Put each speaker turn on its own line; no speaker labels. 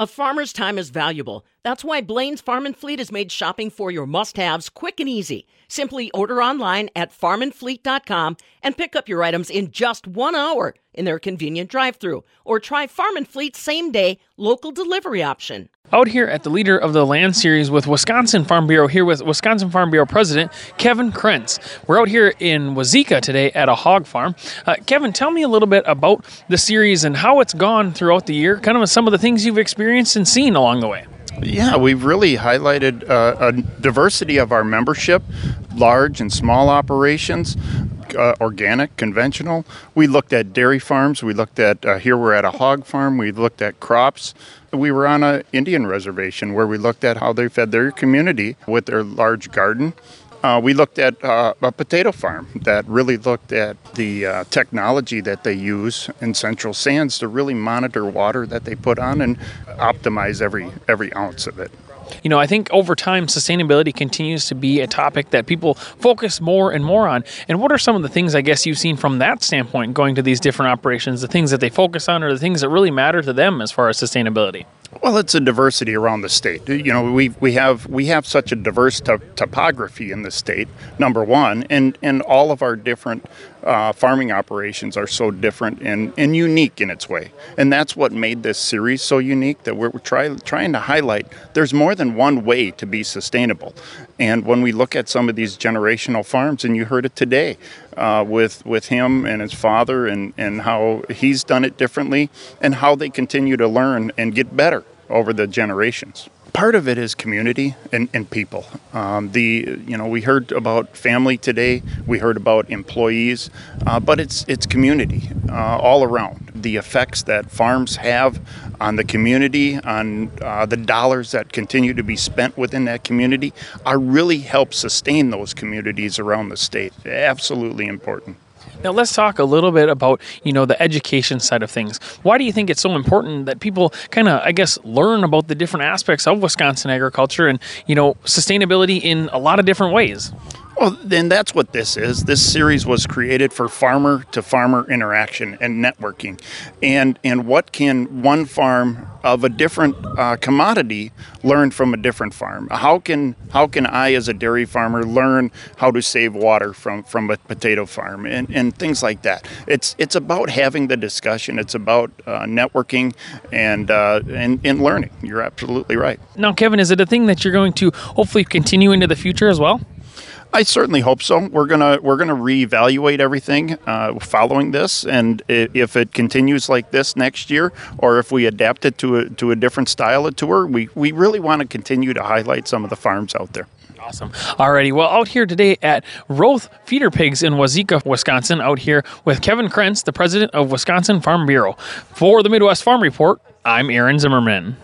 A farmer's time is valuable. That's why Blaine's Farm and Fleet has made shopping for your must haves quick and easy. Simply order online at farmandfleet.com and pick up your items in just one hour in their convenient drive through. Or try Farm and Fleet's same day local delivery option.
Out here at the leader of the land series with Wisconsin Farm Bureau, here with Wisconsin Farm Bureau President Kevin Krentz. We're out here in Wauzeka today at a hog farm. Uh, Kevin, tell me a little bit about the series and how it's gone throughout the year, kind of some of the things you've experienced and seen along the way.
Yeah, we've really highlighted uh, a diversity of our membership, large and small operations, uh, organic, conventional. We looked at dairy farms. We looked at uh, here we're at a hog farm. We looked at crops. We were on an Indian reservation where we looked at how they fed their community with their large garden. Uh, we looked at uh, a potato farm that really looked at the uh, technology that they use in Central Sands to really monitor water that they put on and optimize every every ounce of it.
You know, I think over time, sustainability continues to be a topic that people focus more and more on. And what are some of the things I guess you've seen from that standpoint going to these different operations, the things that they focus on, or the things that really matter to them as far as sustainability?
Well, it's a diversity around the state. You know, we we have we have such a diverse to- topography in the state. Number one, and and all of our different uh, farming operations are so different and, and unique in its way. And that's what made this series so unique. That we're, we're try, trying to highlight. There's more than one way to be sustainable. And when we look at some of these generational farms, and you heard it today uh, with with him and his father, and and how he's done it differently, and how they continue to learn and get better over the generations. Part of it is community and, and people. Um, the you know we heard about family today, we heard about employees, uh, but it's it's community uh, all around. The effects that farms have on the community, on uh, the dollars that continue to be spent within that community, are really help sustain those communities around the state. Absolutely important.
Now let's talk a little bit about you know the education side of things. Why do you think it's so important that people kind of I guess learn about the different aspects of Wisconsin agriculture and you know sustainability in a lot of different ways?
Well, then that's what this is. This series was created for farmer to farmer interaction and networking, and and what can one farm of a different uh, commodity learn from a different farm? How can how can I as a dairy farmer learn how to save water from from a potato farm and, and things like that? It's it's about having the discussion. It's about uh, networking and, uh, and and learning. You're absolutely right.
Now, Kevin, is it a thing that you're going to hopefully continue into the future as well?
I certainly hope so. We're gonna we're gonna reevaluate everything uh, following this, and if it continues like this next year, or if we adapt it to a to a different style of tour, we we really want to continue to highlight some of the farms out there.
Awesome. Alrighty. Well, out here today at Roth Feeder Pigs in Wauzeka, Wisconsin, out here with Kevin Krentz, the president of Wisconsin Farm Bureau. For the Midwest Farm Report, I'm Aaron Zimmerman.